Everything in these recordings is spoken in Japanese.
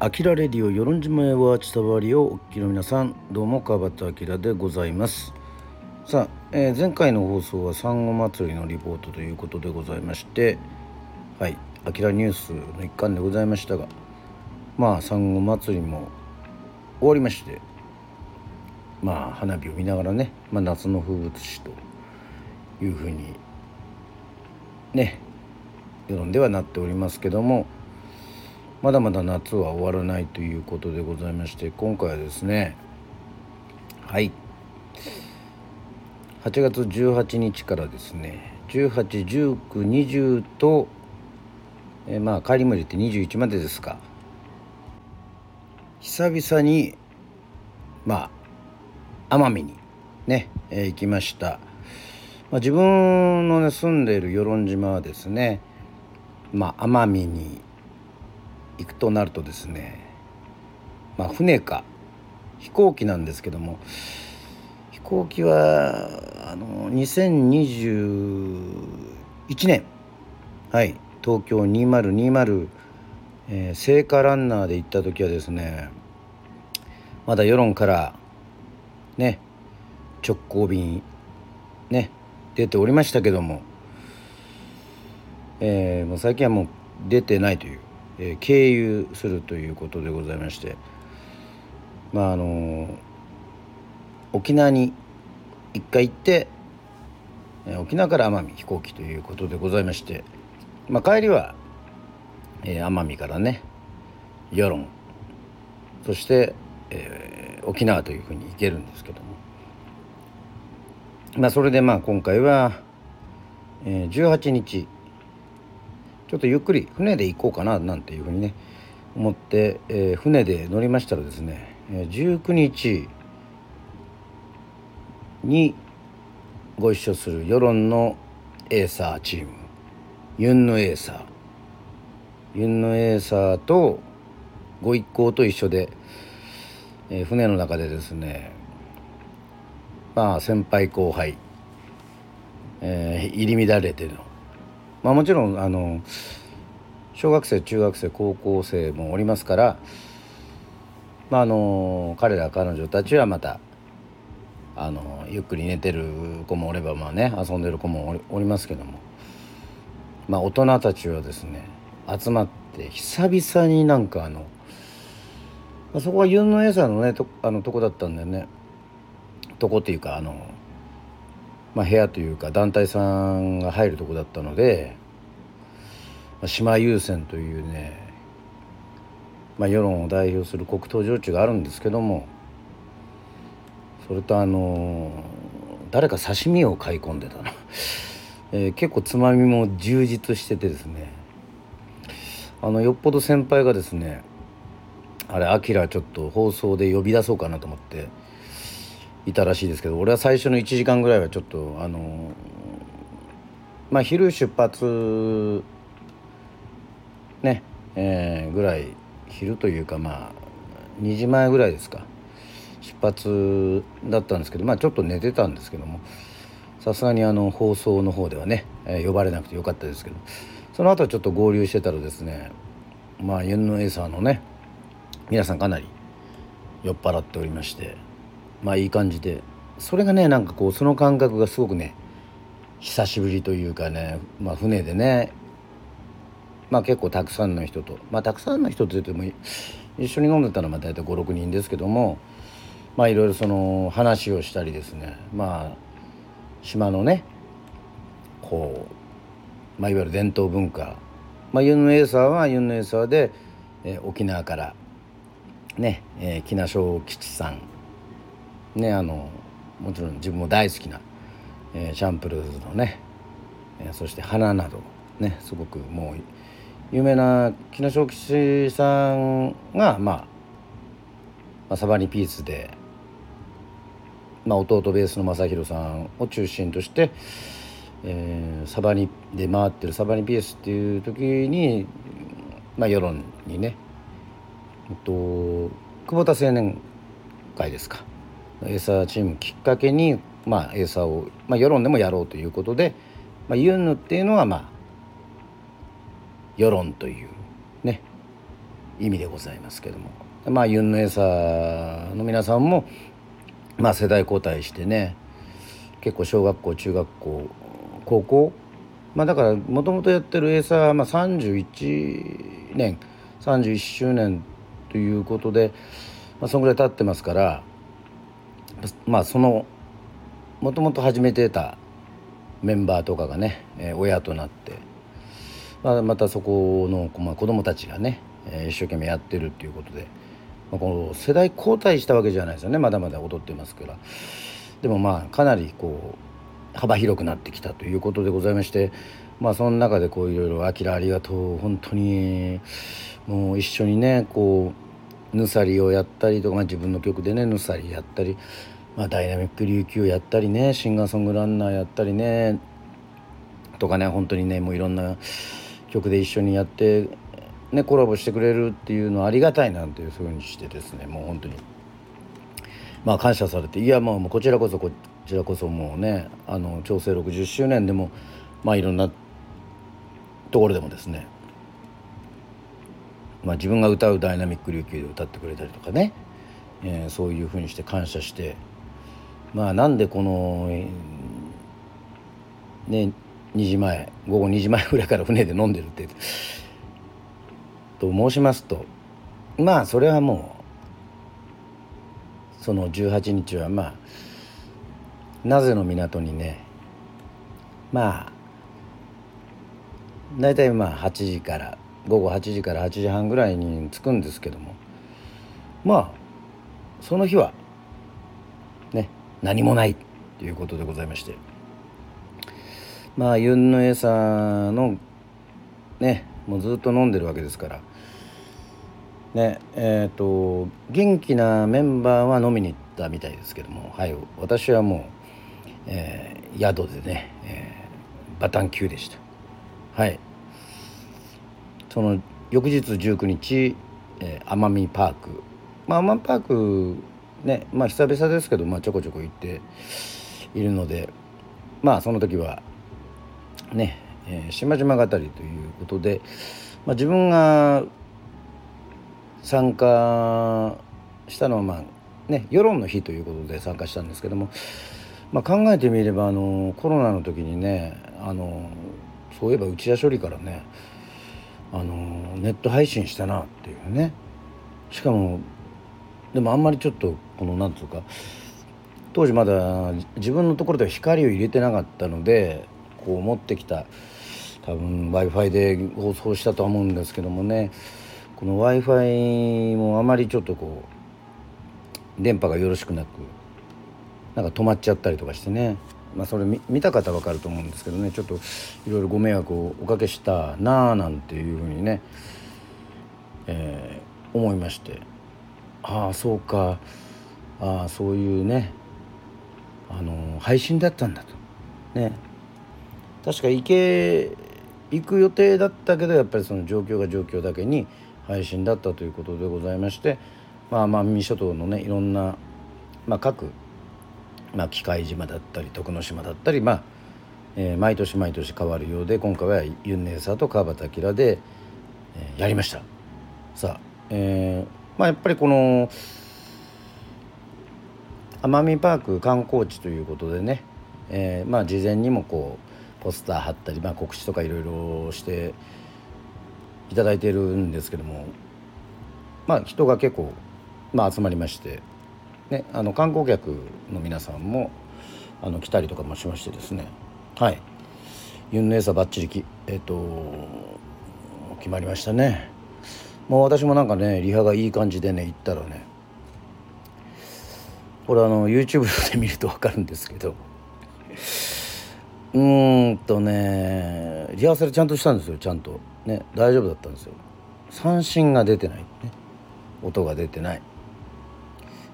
アキラレディオ与論島へは伝わりをお聞きの皆さんどうも川端明でございます。さあ、えー、前回の放送は産後祭りのリポートということでございましてはいアキラニュースの一環でございましたがまあ産後祭りも終わりましてまあ花火を見ながらね、まあ、夏の風物詩というふうにね世論ではなっておりますけどもまだまだ夏は終わらないということでございまして今回はですねはい。8月18日からですね181920と、えー、まあ帰りも入れて21までですか。久々にまあ奄美にね、えー、行きました、まあ、自分の、ね、住んでいる与論島はですねまあ奄美に行くとなるとですねまあ船か飛行機なんですけども飛行機はあの2021年はい東京2020、えー、聖火ランナーで行った時はですねまだ世論からね直行便ね出ておりましたけども、えー、もう最近はもう出てないというえー、経由するということでございましてまああの沖縄に一回行って、えー、沖縄から奄美飛行機ということでございまして、まあ、帰りは、えー、奄美からね与論そして、えー、沖縄というふうに行けるんですけども。まあそれでまあ今回は、えー、18日ちょっとゆっくり船で行こうかななんていうふうにね思って、えー、船で乗りましたらですね19日にご一緒する世論のエーサーチームユンヌエーサー。ユンヌエーサーとご一行と一緒で、えー、船の中でですねまあ先輩後輩、えー、入り乱れてのまあ、もちろんあの小学生中学生高校生もおりますから、まあ、あの彼ら彼女たちはまたあのゆっくり寝てる子もおればまあね遊んでる子もおりますけども、まあ、大人たちはですね集まって久々になんかあのそこはユンのエサのねとあのとこだったんだよねとこっていうかあのまあ、部屋というか団体さんが入るとこだったのでまあ島優先というね、まあ、世論を代表する黒糖焼酎があるんですけどもそれとあの誰か刺身を買い込んでたな、えー、結構つまみも充実しててですね。あのよっぽど先輩がですねあれアキラちょっと放送で呼び出そうかなと思っていたらしいですけど俺は最初の1時間ぐらいはちょっとあのまあ昼出発ねえー、ぐらい昼というかまあ2時前ぐらいですか。出発だったんですけどまあちょっと寝てたんですけどもさすがにあの放送の方ではね、えー、呼ばれなくてよかったですけどその後ちょっと合流してたらですねまあユンノエーサーのね皆さんかなり酔っ払っておりましてまあいい感じで。それがねなんかこうその感覚がすごくね久しぶりというかね、まあ、船でね。まあ結構たくさんの人と。まあたくさんの人と言っても一緒に飲んでたのは大体56人ですけどもまあいろいろその話をしたりですね。まあ島のねこう、まあ、いわゆる伝統文化、まあ、ユンヌエーサーはユンヌエーサーで、えー、沖縄からね、えー、木名正吉さんねあのもちろん自分も大好きな、えー、シャンプルーズのね、えー、そして花などねすごくもう有名な木下正吉さんが、まあ、まあサバニピースで、まあ、弟ベースの正弘さんを中心として、えー、サバニで回ってるサバニピースっていう時に、まあ、世論にね、えっと、久保田青年会ですか。エーサーチームきっかけに、まあ、エーサーを、まあ、世論でもやろうということで、まあ、ユンヌっていうのはまあ世論というね意味でございますけども。まあユンのエサーの皆さんもまあ世代交代してね結構小学校中学校高校まあだからもともとやってるエーサー、まあ、31年31周年ということで、まあ、そのぐらい経ってますからまあそのもともと始めてたメンバーとかがね、え、親となって、まあ、またそこの、まあ、子供たちがね、え、一生懸命やってるっていうことで、まあ、この世代交代したわけじゃないですよね。まだまだ踊ってますから。でもまあかなりこう幅広くなってきたということでございましてまあその中でこういろいろ「あきらありがとう本当にもう一緒にねこうぬさりをやったりとか、まあ、自分の曲でねぬさりやったりまあ、ダイナミック琉球やったりねシンガーソングランナーやったりねとかね本当にねもういろんな曲で一緒にやって、ね、コラボしてくれるっていうのはありがたいなんていうふうにしてですねもう本当に。まあ感謝されていやもうこちらこそこちらこそもうねあの調整60周年でもまあいろんなところでもですねまあ自分が歌うダイナミック琉球で歌ってくれたりとかね、えー、そういうふうにして感謝してまあなんでこのね2時前午後2時前ぐらいから船で飲んでるってと申しますとまあそれはもうその18日はまあなぜの港にねまあ大体まあ8時から午後8時から8時半ぐらいに着くんですけどもまあその日は何もないということでございまして。まあユンのエサのねもうずっと飲んでるわけですから。ねえっ、ー、と元気なメンバーは飲みに行ったみたいですけども。はい私はもう、えー、宿でね、えー、バタン級でした。はい。その翌日19日、えー、奄美パーク。まあ奄美パークねまあ久々ですけど、まあ、ちょこちょこ行っているのでまあその時はね、えー、島々語りということで、まあ、自分が参加したのはまあね世論の日ということで参加したんですけども、まあ、考えてみればあのコロナの時にねあのそういえば内田処理からねあのネット配信したなっていうね。しかもでもあんまりちょっとこの何て言うか当時まだ自分のところでは光を入れてなかったのでこう持ってきた多分 w i f i で放送したとは思うんですけどもねこの w i f i もあまりちょっとこう電波がよろしくなくなんか止まっちゃったりとかしてね。まあそれ見た方わかると思うんですけどね。ちょっといろいろご迷惑をおかけしたなあなんていうふうにね、えー、思いまして。ああそうか。ああそういうねあの配信だったんだと。ね。確か行け行く予定だったけどやっぱりその状況が状況だけに配信だったということでございましてまあまあ三諸島のねいろんな、まあ、各、まあ、機械島だったり徳之島だったりまあ、えー、毎年毎年変わるようで今回はユンネーサーと川端明で、えー、やりました。さあ、えーまあ、やっぱりこの奄美パーク観光地ということでね、えー、まあ事前にもこうポスター貼ったり、まあ、告知とかいろいろしていただいてるんですけどもまあ人が結構、まあ、集まりまして、ね、あの観光客の皆さんもあの来たりとかもしましてですねはいユンネーサバッチリきえっ、ー、と決まりましたね。もう私もなんかねリハがいい感じでね行ったらねこれあの YouTube で見ると分かるんですけど。うーんとねリハーサルちゃんとしたんですよちゃんと。ね大丈夫だったんですよ。三振が出てない、ね、音が出てない、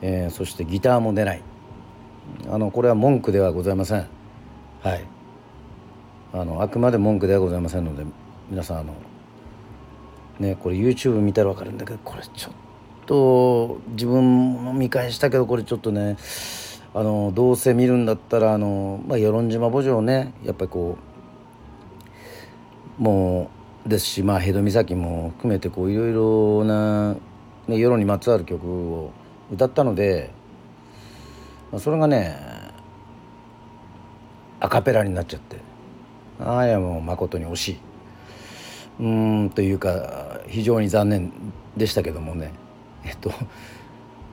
えー、そしてギターも出ない。あのこれは文句ではございません。はい。あのあくまで文句ではございませんので皆さんあのねこれ YouTube 見たら分かるんだけどこれちょっとと自分も見返したけどこれちょっとねあのどうせ見るんだったらあの、まあ、与論島墓場ねやっぱりこうもうですし、まあ、ヘド岬も含めてこういろいろな、ね、世論にまつわる曲を歌ったので、まあ、それがねアカペラになっちゃってああやもう誠に惜しい。うんというか非常に残念でしたけどもね。えっと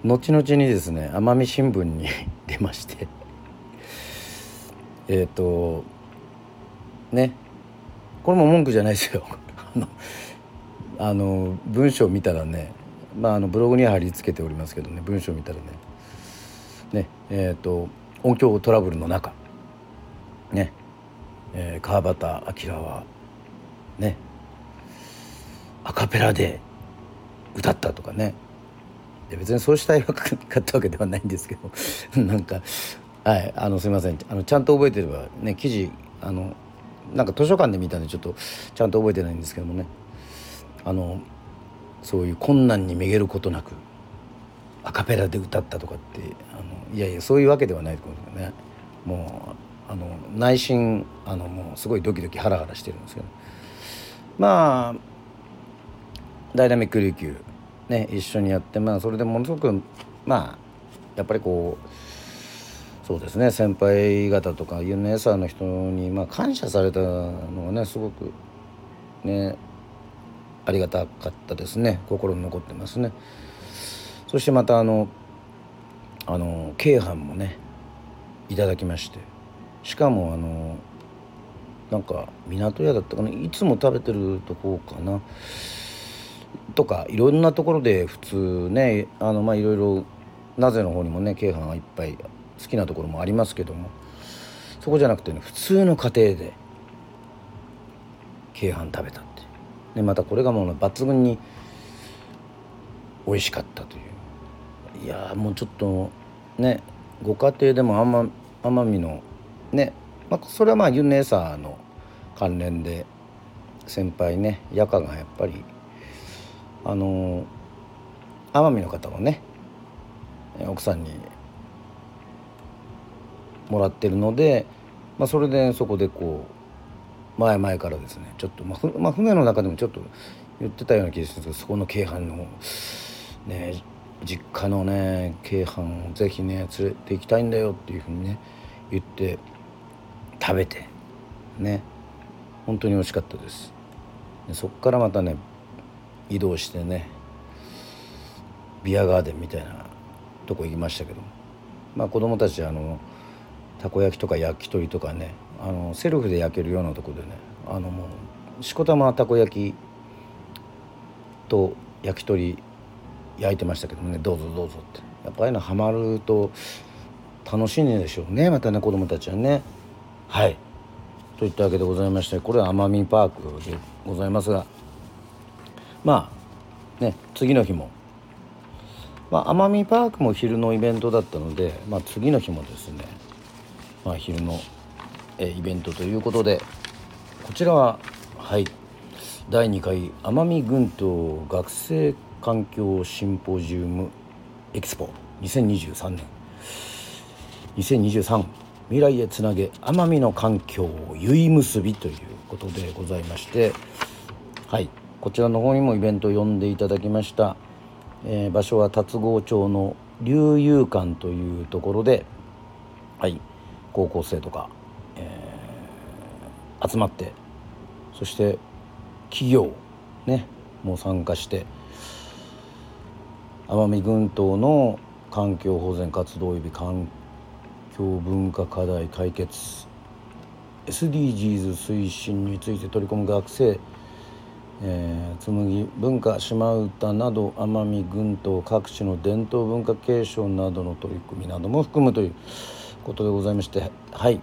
後々にですね奄美新聞に 出ましてえっとねこれも文句じゃないですよ。あのあの文章を見たらねまああのブログには貼り付けておりますけどね文章を見たらねねえっ、と音響トラブルの中ね、えー、川端明はねアカペラで歌ったとかねで別にそうしたいわか ったわけではないんですけど なんかはいあのすいません。あのちゃんと覚えてればね記事あのなんか図書館で見たんでちょっとちゃんと覚えてないんですけどもね。あのそういう困難にめげることなくアカペラで歌ったとかってあのいやいやそういうわけではないと思うんですよね。もうあの内心あのもうすごいドキドキハラハラしてるんですけど。まあダイナミック琉球。ね一緒にやってまあそれでものすごくまあやっぱりこうそうですね先輩方とかユンネーサーの人にまあ感謝されたのがねすごくねありがたかったですね。心に残ってますね。そしてまたあのあの京阪もねいただきまして。しかもあのなんか港屋だったかないつも食べてるとこかな。とかいろんなところで普通ねあのまあいろいろなぜの方にもね京阪はいっぱい好きなところもありますけどもそこじゃなくてね普通の家庭で京阪食べたってでまたこれがもう抜群に美味しかったという。いやもうちょっとねご家庭でも奄美のね、まあ、それはまあユネーサーの関連で先輩ねヤカがやっぱりあの奄美の方もね奥さんにもらってるので、まあ、それでそこでこう前々からですねちょっと、まあ、まあ、船の中でもちょっと言ってたような気がするんですけどそこの京阪のね実家のね京阪をぜひね連れて行きたいんだよっていうふうにね言って食べてね本当に美味しかったです。でそっからまたね移動してねビアガーデンみたいなとこ行きましたけどまあ子供たちあのたこ焼きとか焼き鳥とかねあのセルフで焼けるようなとこでねあのもうしこたまたこ焼きと焼き鳥焼いてましたけどねどうぞどうぞって。やっぱああいうのハマると楽しいんでしょうねまたね子供たちはね。はい。といったわけでございましてこれは奄美パークでございますがまあね次の日も、まあ、奄美パークも昼のイベントだったので、まあ、次の日もですね、まあ、昼のえイベントということでこちらははい第2回奄美群島学生環境シンポジウムエキスポ2023年2023未来へつなげ奄美の環境を結結びということでございましてはい。こちらの方にもイベントを呼んでいただきました、えー、場所は龍郷町の龍遊館というところではい高校生とか、えー、集まってそして企業ねもう参加して奄美群島の環境保全活動及び環境文化課題解決 SDGs 推進について取り組む学生えー、紬文化島唄など奄美群島各地の伝統文化継承などの取り組みなども含むということでございましてはい。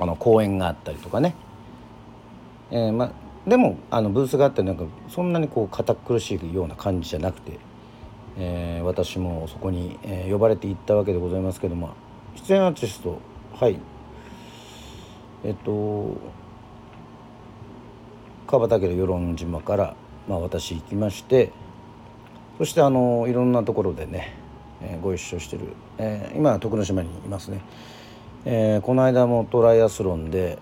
あの講演があったりとかね、えー、までもあのブースがあってなんかそんなにこう堅苦しいような感じじゃなくて、えー、私もそこに、えー、呼ばれて行ったわけでございますけども出演アーティストはい。えっと川端家の与論島から、まあ、私行きましてそしてあのいろんなところでね、えー、ご一緒してる、えー、今徳之島にいますね、えー、この間もトライアスロンで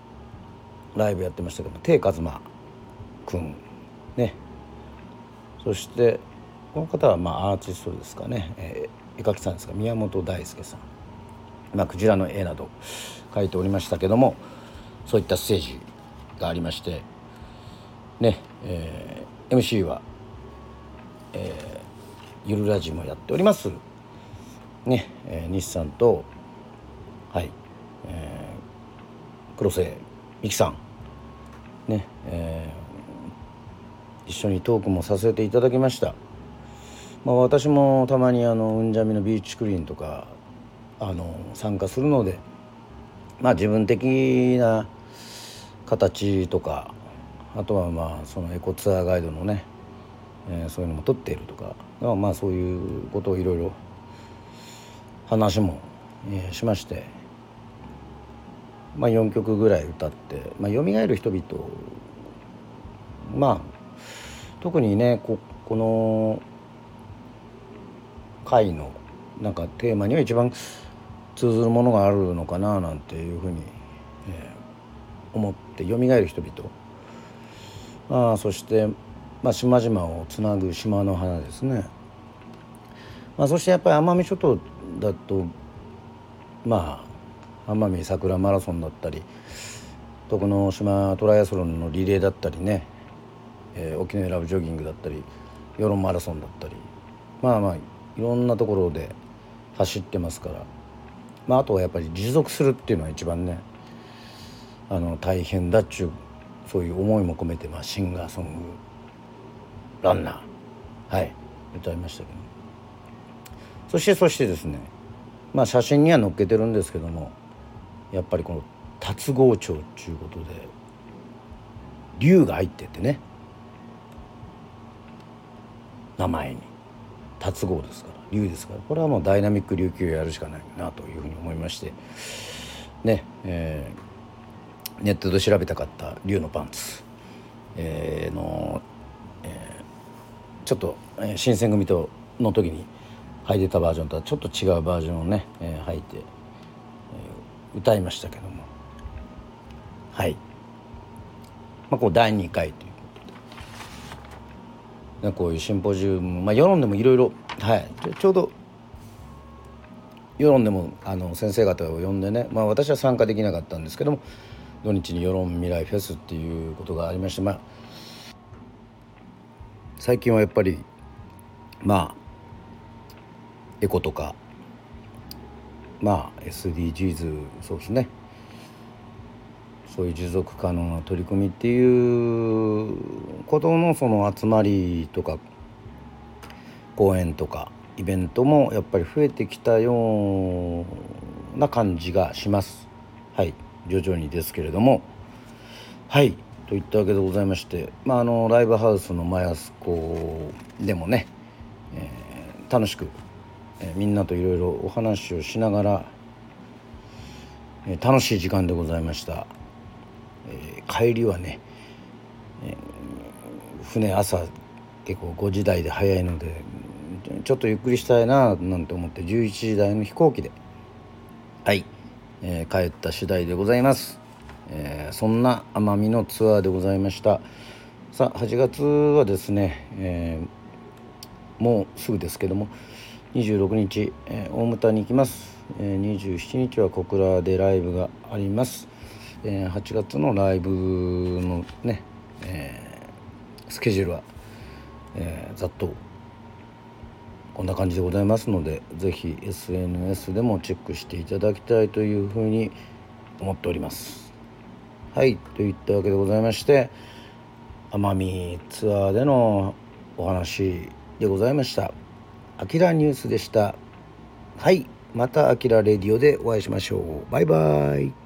ライブやってましたけど定一馬君ね。そしてこの方はまあアーティストですかね、えー、絵描きさんですか。宮本大輔さん、まあ、クジラの絵など描いておりましたけどもそういったステージがありましてね、えー、MC は、えー、ゆるラジもやっております。ね、えー、西さんとはい、えー、黒瀬美樹さん。ね、えー、一緒にトークもさせていただきました。まあ私もたまにあのうんじゃみのビーチクリーンとかあの参加するのでまあ自分的な形とかあとはまあそのエコツアーガイドのね、えー、そういうのも取っているとかまあそういうことをいろいろ話も、えー、しまして、まあ、4曲ぐらい歌って「まあ、蘇る人々」まあ特にねここの回のなんかテーマには一番通ずるものがあるのかななんていうふうに、えー、思って「蘇る人々」ああそして、まあ、島々をつなぐ島の花ですね、まあ、そしてやっぱり奄美諸島だとまあ奄美桜マラソンだったり徳之島トライアスロンのリレーだったりね、えー、沖縄ラブジョギングだったり世論マラソンだったりまあまあいろんなところで走ってますから、まあ、あとはやっぱり持続するっていうのは一番ねあの大変だっちゅうそういう思いも込めて、まあ、シンガーソングランナー。はい。歌いましたけど。そしてそしてですねまあ写真には載っけてるんですけどもやっぱりこの達郷町っていうことで竜が入っててね。名前に。達郷ですから竜ですから。これはもうダイナミック琉球をやるしかないなというふうに思いまして。ねえーネットで調べたかった竜のパンツ、えー、の、えー、ちょっと、新選組との時に履いてたバージョンとはちょっと違うバージョンをね、えー、履いて、えー、歌いましたけども。はい、まあ、こう第2回ということで、こういうシンポジウム、まあ、世論でもいろい。ろはいちょうど世論でもあの先生方を呼んでね、まあ、私は参加できなかったんですけども土日に世論未来フェスっていうことがありましてまあ最近はやっぱりまあエコとかまあ SDGs そうですねそういう持続可能な取り組みっていうことのその集まりとか講演とかイベントもやっぱり増えてきたような感じがします。徐々にですけれども。はいといったわけでございまして、まあ、あのライブハウスのマヤスコでもね、えー、楽しく、えー、みんなといろいろお話をしながら、えー、楽しい時間でございました、え帰りはね、え船朝結構5時台で早いのでちょっとゆっくりしたいななんて思って11時台の飛行機でえー、帰った次第でございます、えー、そんな奄美のツアーでございました。さあ8月はですね、えー、もうすぐですけども26日、え大牟田に行きます、え27日は小倉でライブがあります、え8月のライブのね、えスケジュールは、えざっとこんな感じでございますので是非 SNS でもチェックしていただきたいというふうに思っております。はいといったわけでございまして奄美ツアーでのお話でございました。あきらニュースでした。はいまたあきらレディオでお会いしましょう。バイバイ。